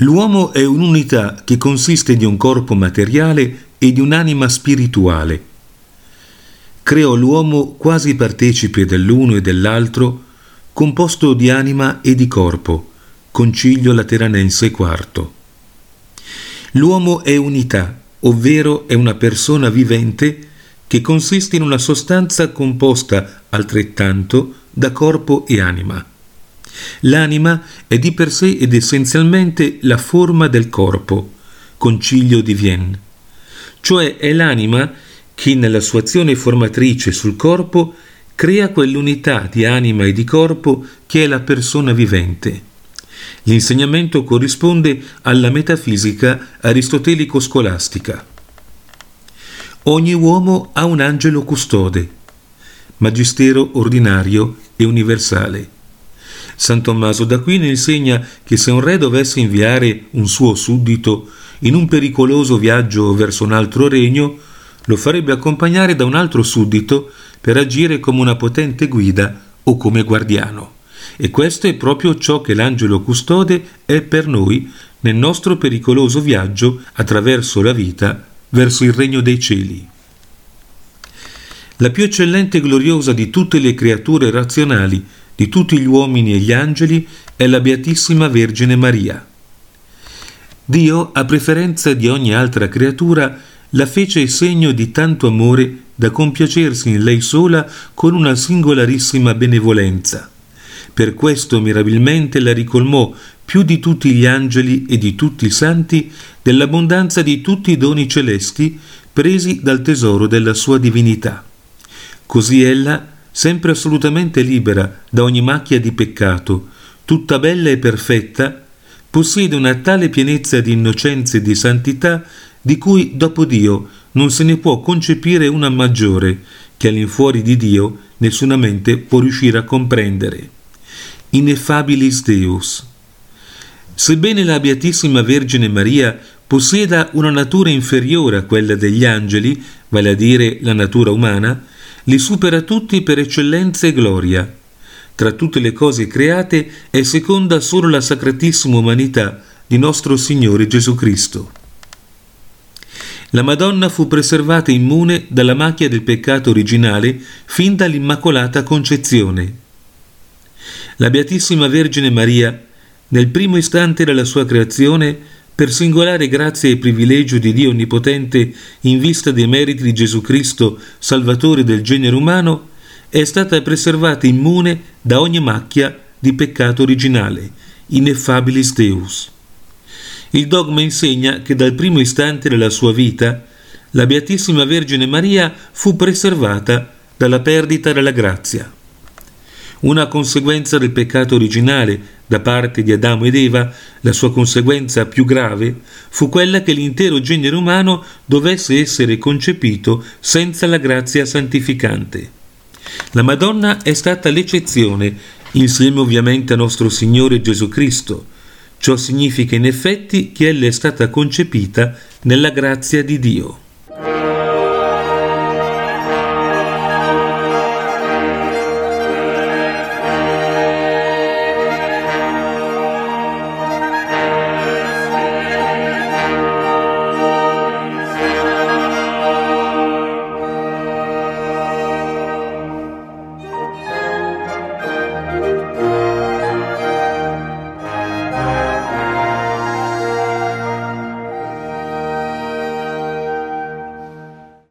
L'uomo è un'unità che consiste di un corpo materiale e di un'anima spirituale. Creò l'uomo quasi partecipe dell'uno e dell'altro, composto di anima e di corpo. Concilio Lateranense IV. L'uomo è unità, ovvero è una persona vivente che consiste in una sostanza composta altrettanto da corpo e anima. L'anima è di per sé ed essenzialmente la forma del corpo, concilio di Vienne, cioè è l'anima che nella sua azione formatrice sul corpo crea quell'unità di anima e di corpo che è la persona vivente. L'insegnamento corrisponde alla metafisica aristotelico-scolastica. Ogni uomo ha un angelo custode, magistero ordinario e universale. San Tommaso d'Aquino insegna che se un re dovesse inviare un suo suddito in un pericoloso viaggio verso un altro regno, lo farebbe accompagnare da un altro suddito per agire come una potente guida o come guardiano. E questo è proprio ciò che l'angelo custode è per noi nel nostro pericoloso viaggio attraverso la vita verso il regno dei cieli. La più eccellente e gloriosa di tutte le creature razionali di tutti gli uomini e gli angeli è la Beatissima Vergine Maria. Dio, a preferenza di ogni altra creatura, la fece segno di tanto amore da compiacersi in lei sola con una singolarissima benevolenza. Per questo mirabilmente la ricolmò più di tutti gli angeli e di tutti i santi dell'abbondanza di tutti i doni celesti presi dal tesoro della sua divinità. Così ella sempre assolutamente libera da ogni macchia di peccato, tutta bella e perfetta, possiede una tale pienezza di innocenza e di santità di cui dopo Dio non se ne può concepire una maggiore, che all'infuori di Dio nessuna mente può riuscire a comprendere. Ineffabilis Deus. Sebbene la Beatissima Vergine Maria possieda una natura inferiore a quella degli angeli, vale a dire la natura umana, li supera tutti per eccellenza e gloria. Tra tutte le cose create è seconda solo la sacratissima umanità di nostro Signore Gesù Cristo. La Madonna fu preservata immune dalla macchia del peccato originale fin dall'Immacolata Concezione. La Beatissima Vergine Maria, nel primo istante della sua creazione, per singolare grazia e privilegio di Dio Onnipotente in vista dei meriti di Gesù Cristo, Salvatore del genere umano, è stata preservata immune da ogni macchia di peccato originale, ineffabilis Deus. Il dogma insegna che dal primo istante della sua vita la Beatissima Vergine Maria fu preservata dalla perdita della grazia. Una conseguenza del peccato originale da parte di Adamo ed Eva, la sua conseguenza più grave fu quella che l'intero genere umano dovesse essere concepito senza la grazia santificante. La Madonna è stata l'eccezione, insieme ovviamente a nostro Signore Gesù Cristo. Ciò significa in effetti che ella è stata concepita nella grazia di Dio.